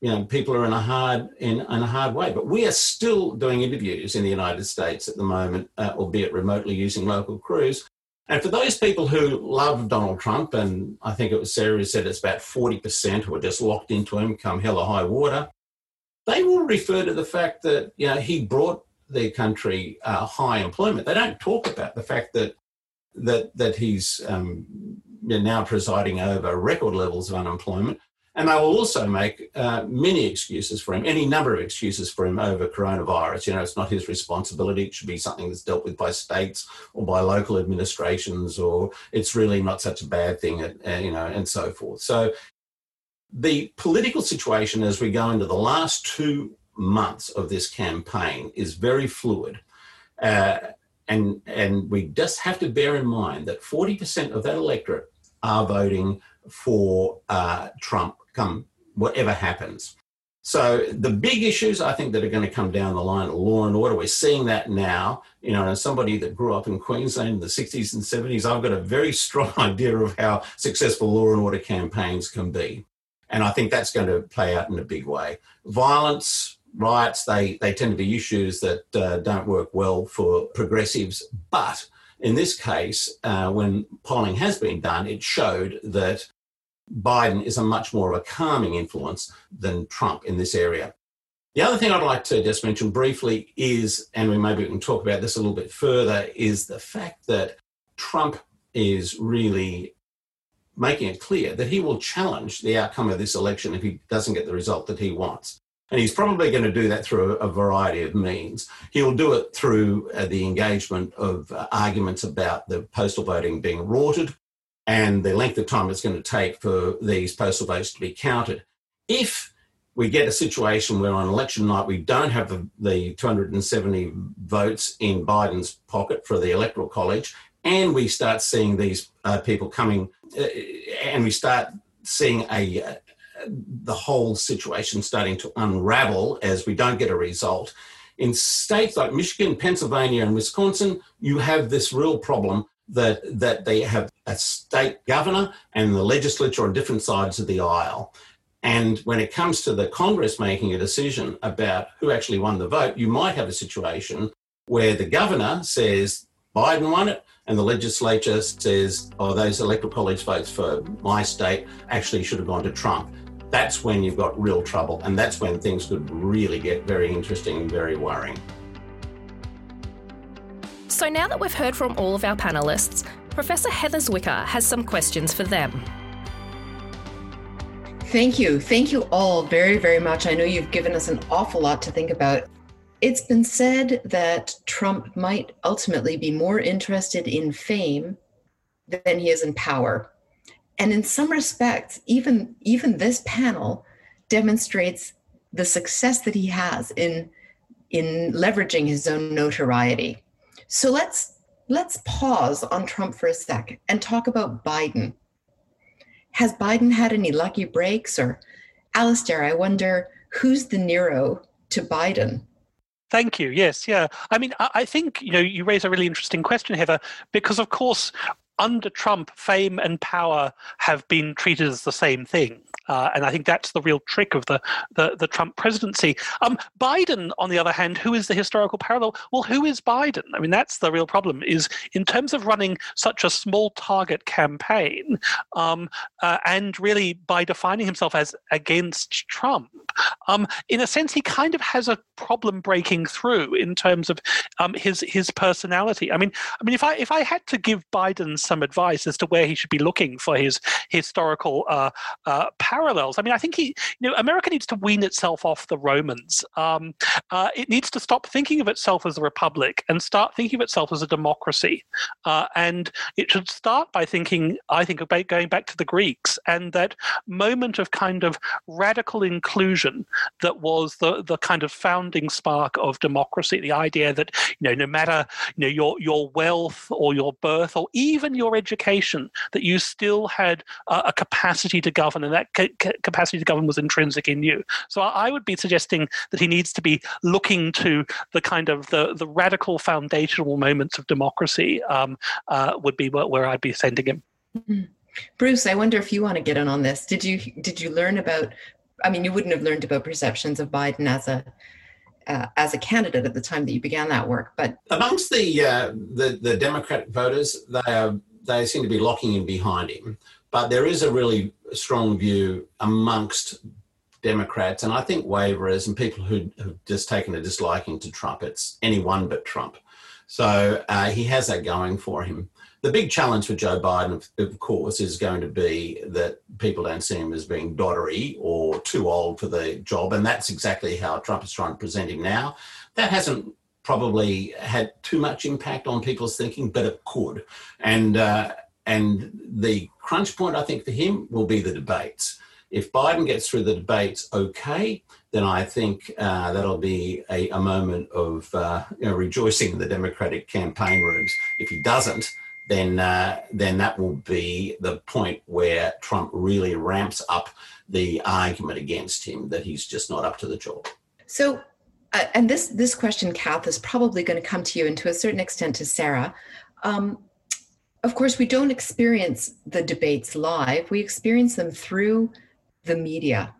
you know, people are in a hard in, in a hard way. But we are still doing interviews in the United States at the moment, uh, albeit remotely using local crews, and for those people who love Donald Trump, and I think it was Sarah who said it's about 40% who are just locked into him come hell or high water, they will refer to the fact that you know, he brought their country uh, high employment. They don't talk about the fact that that that he's um, now presiding over record levels of unemployment. And they will also make uh, many excuses for him, any number of excuses for him over coronavirus. You know, it's not his responsibility. It should be something that's dealt with by states or by local administrations, or it's really not such a bad thing, uh, you know, and so forth. So the political situation as we go into the last two months of this campaign is very fluid. Uh, and, and we just have to bear in mind that 40% of that electorate are voting for uh, Trump come whatever happens. So the big issues I think that are going to come down the line are law and order. We're seeing that now. You know, as somebody that grew up in Queensland in the 60s and 70s, I've got a very strong idea of how successful law and order campaigns can be. And I think that's going to play out in a big way. Violence, riots, they, they tend to be issues that uh, don't work well for progressives. But in this case, uh, when polling has been done, it showed that Biden is a much more of a calming influence than Trump in this area. The other thing I'd like to just mention briefly is, and we maybe can talk about this a little bit further, is the fact that Trump is really making it clear that he will challenge the outcome of this election if he doesn't get the result that he wants. And he's probably going to do that through a, variety of means. He'll do it through uh, the engagement of uh, arguments about the postal voting being rorted and the length of time it's going to take for these postal votes to be counted. If we get a situation where on election night we don't have the, the 270 votes in Biden's pocket for the Electoral College, and we start seeing these uh, people coming, uh, and we start seeing a the whole situation starting to unravel as we don't get a result. In states like Michigan, Pennsylvania, and Wisconsin, you have this real problem that that they have a state governor and the legislature on different sides of the aisle. And when it comes to the Congress making a decision about who actually won the vote, you might have a situation where the governor says Biden won it, and the legislature says, oh, those electoral college votes for my state actually should have gone to Trump. That's when you've got real trouble, and that's when things could really get very interesting and very worrying. So now that we've heard from all of our panelists, Professor Heather Zwicker has some questions for them. Thank you. Thank you all very, very much. I know you've given us an awful lot to think about. It's been said that Trump might ultimately be more interested in fame than he is in power. And in some respects, even, even this panel demonstrates the success that he has in, in leveraging his own notoriety. So let's let's pause on Trump for a sec and talk about Biden has Biden had any lucky breaks? Or, Alastair, I wonder who's the Nero to Biden? Thank you. Yes, yeah. I mean, I think you know you raise a really interesting question, Heather, because of course under Trump, fame and power have been treated as the same thing. Uh, and I think that's the real trick of the, the, the Trump presidency. Um, Biden, on the other hand, who is the historical parallel? Well, who is Biden? I mean, that's the real problem. Is in terms of running such a small target campaign, um, uh, and really by defining himself as against Trump, um, in a sense, he kind of has a problem breaking through in terms of um, his his personality. I mean, I mean, if I if I had to give Biden some advice as to where he should be looking for his historical uh, uh, parallels, I mean, I think he, you know, America needs to wean itself off the Romans. Um, uh, it needs to stop thinking of itself as a republic and start thinking of itself as a democracy. Uh, and it should start by thinking, I think, about going back to the Greeks and that moment of kind of radical inclusion that was the the kind of founding spark of democracy. The idea that you know, no matter you know your your wealth or your birth or even your education, that you still had a, capacity to govern, and that ca- capacity to govern was intrinsic in you. So I, I would be suggesting that he needs to be looking to the kind of the the radical foundational moments of democracy. Um, uh, would be where, where I'd be sending him. Mm-hmm. Bruce, I wonder if you want to get in on this. Did you did you learn about I mean, you wouldn't have learned about perceptions of Biden as a uh, as a candidate at the time that you began that work. But amongst the uh, the, the Democratic voters, they are they seem to be locking in behind him. But there is a really strong view amongst Democrats, and I think waverers and people who have just taken a disliking to Trump. It's anyone but Trump. So uh, he has that going for him. The big challenge for Joe Biden, of course, is going to be that people don't see him as being doddery or too old for the job. And that's exactly how Trump is trying to present him now. That hasn't probably had too much impact on people's thinking, but it could. And, uh, and the crunch point, I think, for him will be the debates. If Biden gets through the debates okay, then I think uh, that'll be a, a moment of uh, you know, rejoicing in the Democratic campaign rooms. If he doesn't, then uh, then that will be the point where Trump really ramps up the argument against him that he's just not up to the job. So, uh, and this this question, Kath, is probably going to come to you, and to a certain extent to Sarah. Um, of course, we don't experience the debates live; we experience them through the media.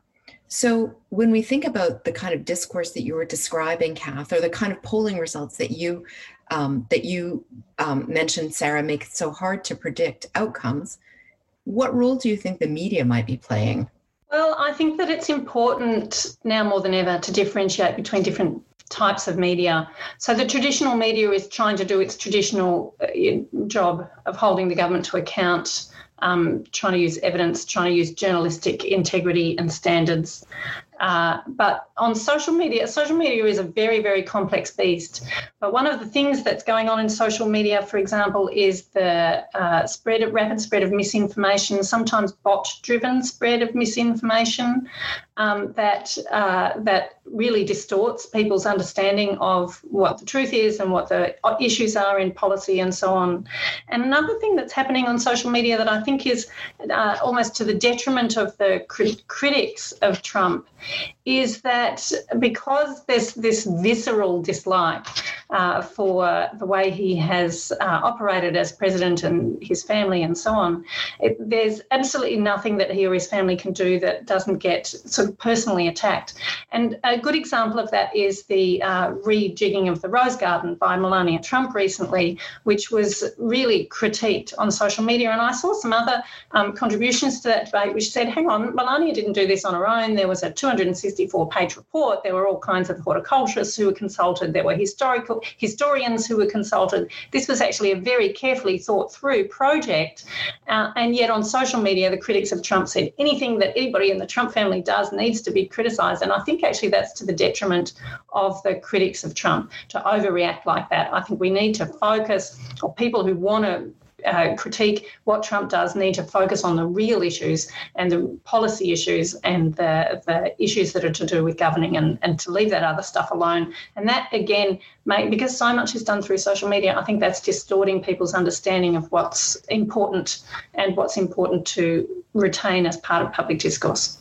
So, when we think about the kind of discourse that you were describing, Kath, or the kind of polling results that you um, that you um, mentioned, Sarah, make it so hard to predict outcomes. What role do you think the media might be playing? Well, I think that it's important now more than ever to differentiate between different types of media. So the traditional media is trying to do its traditional uh, job of holding the government to account, um, trying to use evidence, trying to use journalistic integrity and standards. Uh, but on social media, social media is a very, very complex beast. But one of the things that's going on in social media, for example, is the uh, spread of rapid spread of misinformation, sometimes bot-driven spread of misinformation um, that uh, that really distorts people's understanding of what the truth is and what the issues are in policy and so on. And another thing that's happening on social media that I think is uh, almost to the detriment of the crit- critics of Trump is that because there's this visceral dislike uh, for the way he has uh, operated as president and his family and so on, it, there's absolutely nothing that he or his family can do that doesn't get sort of personally attacked. And a good example of that is the uh, rejigging of the Rose Garden by Melania Trump recently, which was really critiqued on social media. And I saw some other um, contributions to that debate which said, hang on, Melania didn't do this on her own. There was a 264 page report. There were all kinds of horticulturists who were consulted. There were historical historians who were consulted. This was actually a very carefully thought through project. Uh, and yet on social media, the critics of Trump said anything that anybody in the Trump family does needs to be criticised. And I think actually that's to the detriment of the critics of Trump to overreact like that. I think we need to focus, or people who want to uh, critique what Trump does need to focus on the real issues and the policy issues and the, the issues that are to do with governing and, and to leave that other stuff alone. And that, again, may, because so much is done through social media, I think that's distorting people's understanding of what's important and what's important to retain as part of public discourse.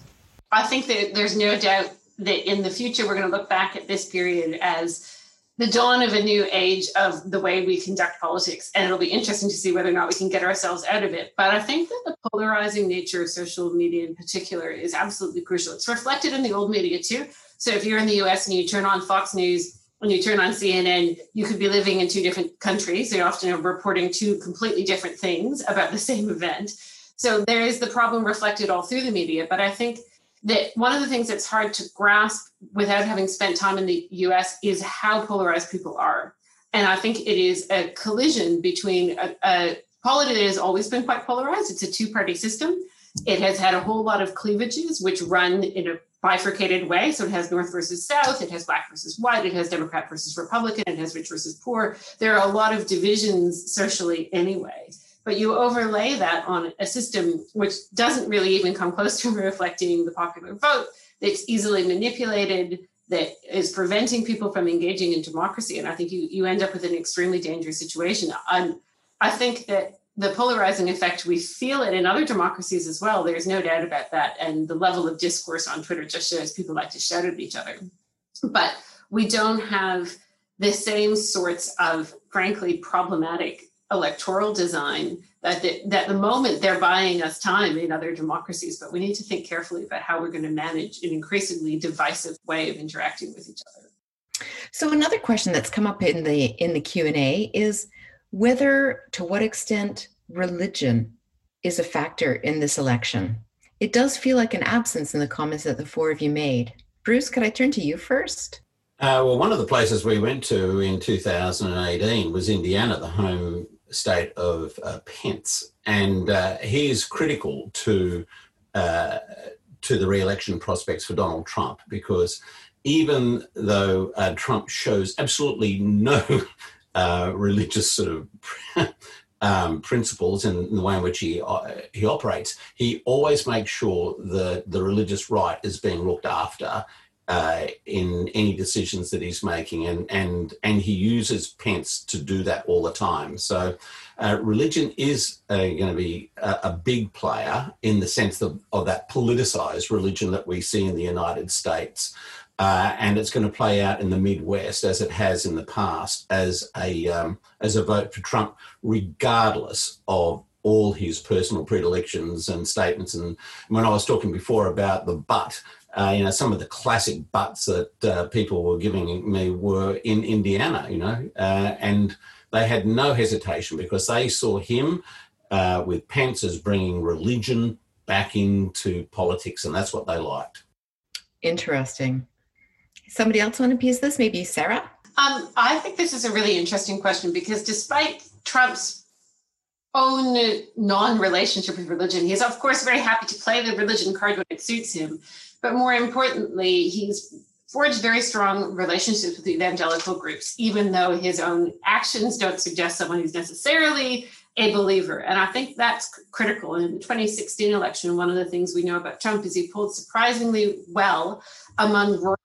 I think that there's no doubt that in the future we're going to look back at this period as the dawn of a new age of the way we conduct politics. And it'll be interesting to see whether or not we can get ourselves out of it. But I think that the polarizing nature of social media in particular is absolutely crucial. It's reflected in the old media too. So if you're in the US and you turn on Fox News, when you turn on CNN, you could be living in two different countries. They often are reporting two completely different things about the same event. So there is the problem reflected all through the media. But I think that one of the things that's hard to grasp without having spent time in the US is how polarized people are. And I think it is a collision between a, a polity that has always been quite polarized. It's a two party system. It has had a whole lot of cleavages, which run in a bifurcated way. So it has North versus South, it has Black versus White, it has Democrat versus Republican, it has rich versus poor. There are a lot of divisions socially anyway but you overlay that on a system which doesn't really even come close to reflecting the popular vote that's easily manipulated that is preventing people from engaging in democracy. And i think you, you end up with an extremely dangerous situation. I'm, i think that the polarizing effect we feel it in other democracies as well. There's no doubt about that. And the level of discourse on twitter just shows people like to shout at each other. But we don't have the same sorts of frankly problematic electoral design that the, that the moment they're buying us time in other democracies but we need to think carefully about how we're going to manage an increasingly divisive way of interacting with each other. So another question that's come up in the in the q&a is whether to what extent religion is a factor in this election. It does feel like an absence in the comments that the four of you made. Bruce could i turn to you first? Uh, well, one of the places we went to in 2018 was Indiana, the home state of uh, Pence, and uh, he is critical to uh, to the re-election prospects for Donald Trump because even though uh, Trump shows absolutely no uh, religious sort of um, principles in, the way in which he uh, he operates, he always makes sure that the religious right is being looked after uh, in any decisions that he's making, and and and he uses Pence to do that all the time. So, uh, religion is uh, going to be a, a, big player in the sense of, of that politicized religion that we see in the United States. Uh, and it's going to play out in the Midwest as it has in the past as a um, as a vote for Trump, regardless of all his personal predilections and statements. And when I was talking before about the but, uh, you know, some of the classic butts that uh, people were giving me were in Indiana, you know, uh, and they had no hesitation because they saw him uh, with Pence as bringing religion back into politics, and that's what they liked. Interesting. Somebody else want to piece this? Maybe Sarah? Um, I think this is a really interesting question because despite Trump's own non-relationship with religion. He's of course very happy to play the religion card when it suits him, but more importantly, he's forged very strong relationships with evangelical groups, even though his own actions don't suggest someone who's necessarily a believer. And I think that's critical. In the 2016 election, one of the things we know about Trump is he pulled surprisingly well among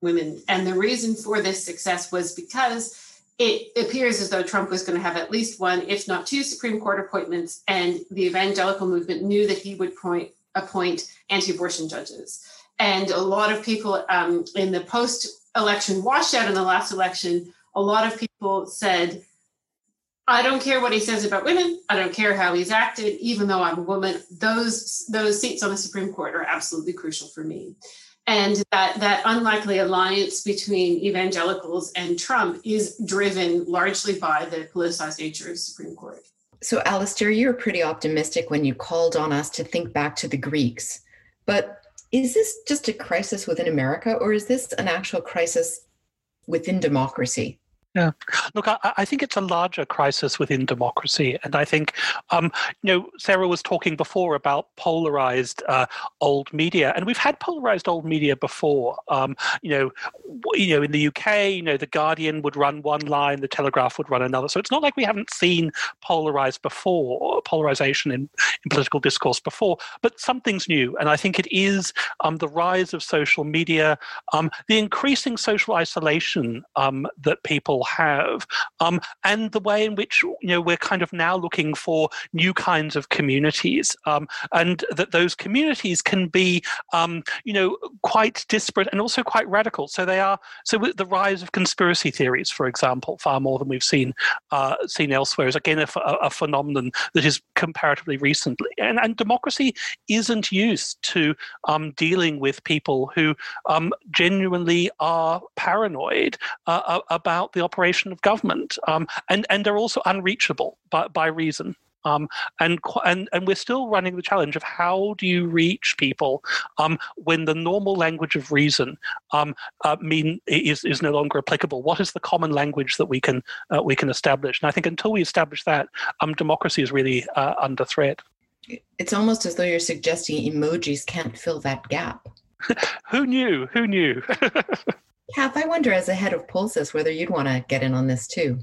women. And the reason for this success was because it appears as though Trump was going to have at least one, if not two, Supreme Court appointments, and the evangelical movement knew that he would point, appoint anti abortion judges. And a lot of people um, in the post election washout in the last election, a lot of people said, I don't care what he says about women. I don't care how he's acted, even though I'm a woman. Those those seats on the Supreme Court are absolutely crucial for me. And that that unlikely alliance between evangelicals and Trump is driven largely by the politicized nature of the Supreme Court. So, Alastair, you were pretty optimistic when you called on us to think back to the Greeks. But is this just a crisis within America, or is this an actual crisis within democracy? Yeah, look, I, I, think it's a larger crisis within democracy, and I think, um, you know, Sarah was talking before about polarized uh, old media, and we've had polarized old media before. Um, you know, you know, in the UK, you know, the Guardian would run one line, the Telegraph would run another. So it's not like we haven't seen polarized before, polarization in, in political discourse before, but something's new, and I think it is um, the rise of social media, um, the increasing social isolation um, that people have, um, and the way in which you know we're kind of now looking for new kinds of communities, um, and that those communities can be um, you know quite disparate and also quite radical. So they are so the rise of conspiracy theories, for example, far more than we've seen uh, seen elsewhere, is again a, a, phenomenon that is comparatively recently, and, and democracy isn't used to um, dealing with people who um, genuinely are paranoid uh, about the operation of government, um, and and they're also unreachable by, by reason. Um, and and and we're still running the challenge of how do you reach people um, when the normal language of reason um, uh, mean is is no longer applicable. What is the common language that we can uh, we can establish? And I think until we establish that, um, democracy is really uh, under threat. It's almost as though you're suggesting emojis can't fill that gap. Who knew? Who knew? Kath, I wonder as a head of POLSIS whether you'd want to get in on this too.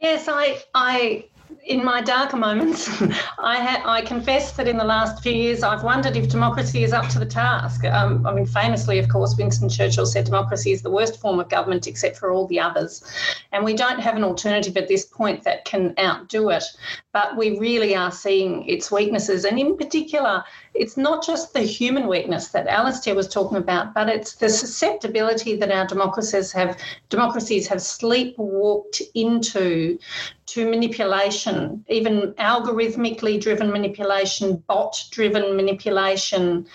Yes, I, I in my darker moments, I, ha- I confess that in the last few years I've wondered if democracy is up to the task. Um, I mean, famously, of course, Winston Churchill said democracy is the worst form of government except for all the others. And we don't have an alternative at this point that can outdo it. But we really are seeing its weaknesses. And in particular, it's not just the human weakness that Alastair was talking about, but it's the susceptibility that our democracies have democracies have sleepwalked into to manipulation, even algorithmically driven manipulation, bot driven manipulation.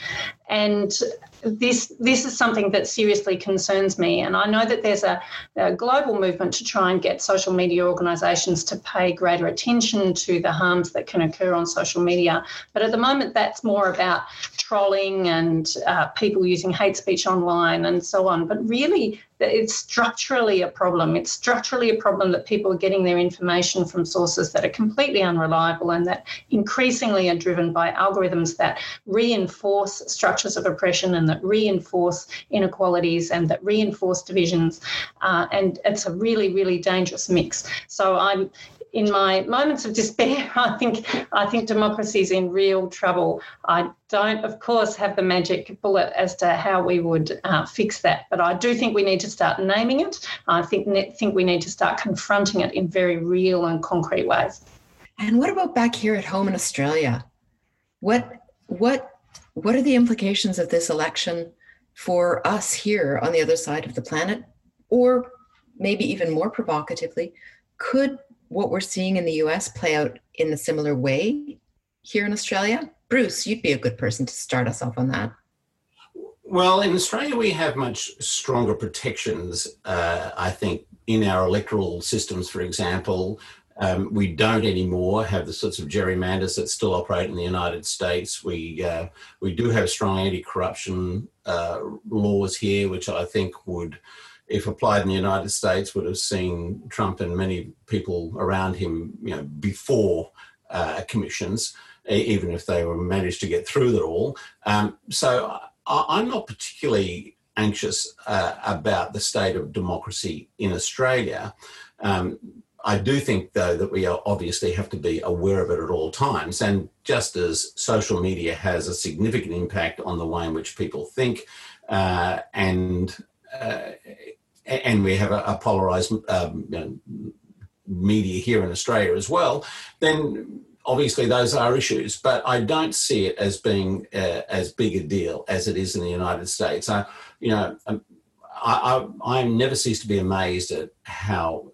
And this this is something that seriously concerns me. And I know that there's a, a, global movement to try and get social media organisations to pay greater attention to the harms that can occur on social media. But at the moment, that's more about trolling and uh, people using hate speech online and so on. But really, it's structurally a problem. It's structurally a problem that people are getting their information from sources that are completely unreliable and that increasingly are driven by algorithms that reinforce structures of oppression and that reinforce inequalities and that reinforce divisions. Uh, and it's a really, really dangerous mix. So I'm in my moments of despair, I think I think democracy is in real trouble. I don't, of course, have the magic bullet as to how we would uh, fix that, but I do think we need to start naming it. I think think we need to start confronting it in very real and concrete ways. And what about back here at home in Australia? What what what are the implications of this election for us here on the other side of the planet? Or maybe even more provocatively, could what we're seeing in the US play out in a similar way here in Australia? Bruce, you'd be a good person to start us off on that. Well, in Australia, we have much stronger protections, uh, I think, in our electoral systems, for example. Um, we don't anymore have the sorts of gerrymanders that still operate in the United States. We uh, we do have strong anti-corruption uh, laws here, which I think would if applied in the United States, would have seen Trump and many people around him, you know, before uh, commissions, even if they were managed to get through it all. Um, so I, am not particularly anxious uh, about the state of democracy in Australia. Um, I do think, though, that we obviously have to be aware of it at all times. And just as social media has a significant impact on the way in which people think, uh, and uh, and we have a, a polarized um, media here in Australia as well, then obviously those are issues. But I don't see it as being uh, as big a deal as it is in the United States. I, you know, um, I, I, I never cease to be amazed at how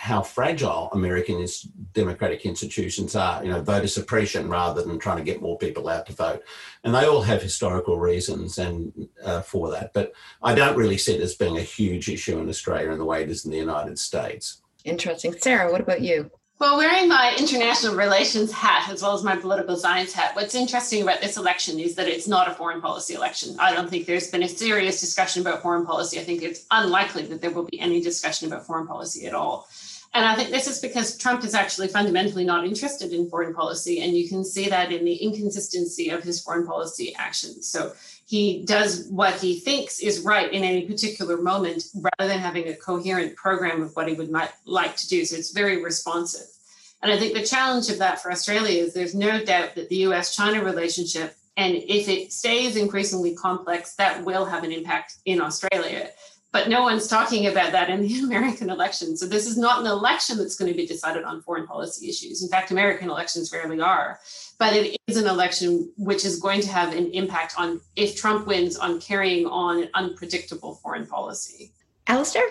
how fragile American democratic institutions are, you know, voter suppression rather than trying to get more people out to vote. And they all have historical reasons and uh, for that. But I don't really see it as being a huge issue in Australia in the way it is in the United States. Interesting. Sarah, what about you? Well, wearing my international relations hat as well as my political science hat, what's interesting about this election is that it's not a foreign policy election. I don't think there's been a serious discussion about foreign policy. I think it's unlikely that there will be any discussion about foreign policy at all. And I think this is because Trump is actually fundamentally not interested in foreign policy. And you can see that in the inconsistency of his foreign policy actions. So he does what he thinks is right in any particular moment rather than having a coherent program of what he would might like to do. So it's very responsive. And I think the challenge of that for Australia is there's no doubt that the US China relationship, and if it stays increasingly complex, that will have an impact in Australia but no one's talking about that in the American election. So this is not an election that's going to be decided on foreign policy issues. In fact, American elections rarely are. But it is an election which is going to have an impact on, if Trump wins, on carrying on unpredictable foreign policy. Alastair?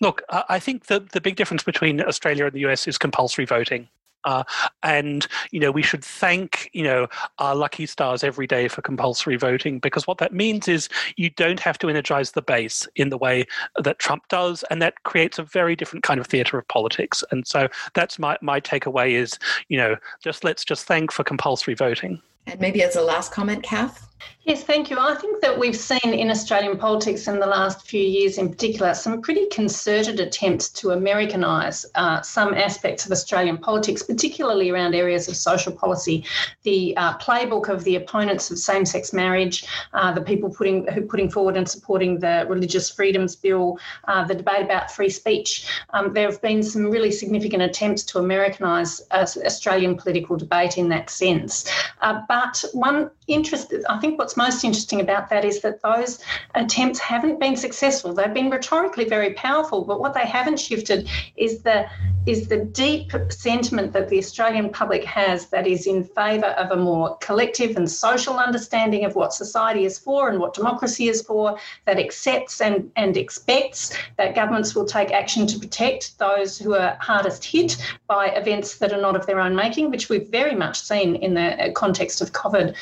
Look, I think the, the big difference between Australia and the US is compulsory voting. Uh, and you know we should thank you know our lucky stars every day for compulsory voting because what that means is you don't have to energize the base in the way that Trump does, and that creates a very different kind of theater of politics. And so that's my my takeaway is you know just let's just thank for compulsory voting. And maybe as a last comment, Kath. Yes, thank you. I think that we've seen in Australian politics in the last few years, in particular, some pretty concerted attempts to Americanise uh, some aspects of Australian politics, particularly around areas of social policy. The uh, playbook of the opponents of same-sex marriage, uh, the people putting who putting forward and supporting the Religious Freedoms Bill, uh, the debate about free speech. Um, there have been some really significant attempts to Americanise uh, Australian political debate in that sense. Uh, but one I think, what's most interesting about that is that those attempts haven't been successful. They've been rhetorically very powerful, but what they haven't shifted is the is the deep sentiment that the Australian public has that is in favour of a more collective and social understanding of what society is for and what democracy is for, that accepts and, and expects that governments will take action to protect those who are hardest hit by events that are not of their own making, which we've very much seen in the context of COVID.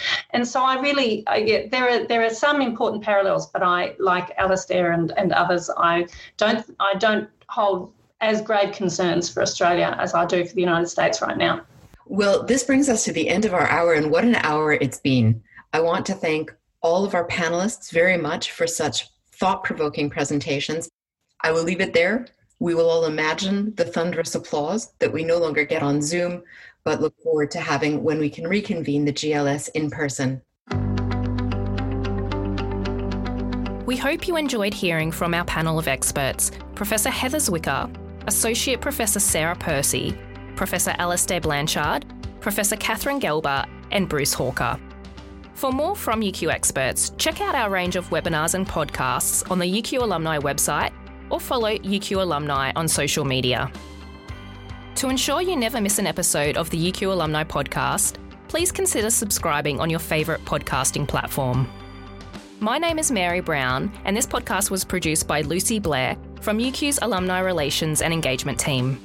So I really, I, there are there are some important parallels, but I, like Alastair and, and others, I don't I don't hold as grave concerns for Australia as I do for the United States right now. Well, this brings us to the end of our hour, and what an hour it's been. I want to thank all of our panelists very much for such thought provoking presentations. I will leave it there. We will all imagine the thunderous applause that we no longer get on Zoom, but look forward to having when we can reconvene the GLS in person. We hope you enjoyed hearing from our panel of experts Professor Heather Zwicker, Associate Professor Sarah Percy, Professor Alastair Blanshard, Professor Katharine Gelber, and Bruce Hawker. For more from UQ experts, check out our range of webinars and podcasts on the UQ Alumni website or follow UQ Alumni on social media. To ensure you never miss an episode of the UQ Alumni podcast, please consider subscribing on your favourite podcasting platform. My name is Mary Brown, and this podcast was produced by Lucy Blair from UQ's Alumni Relations and Engagement team.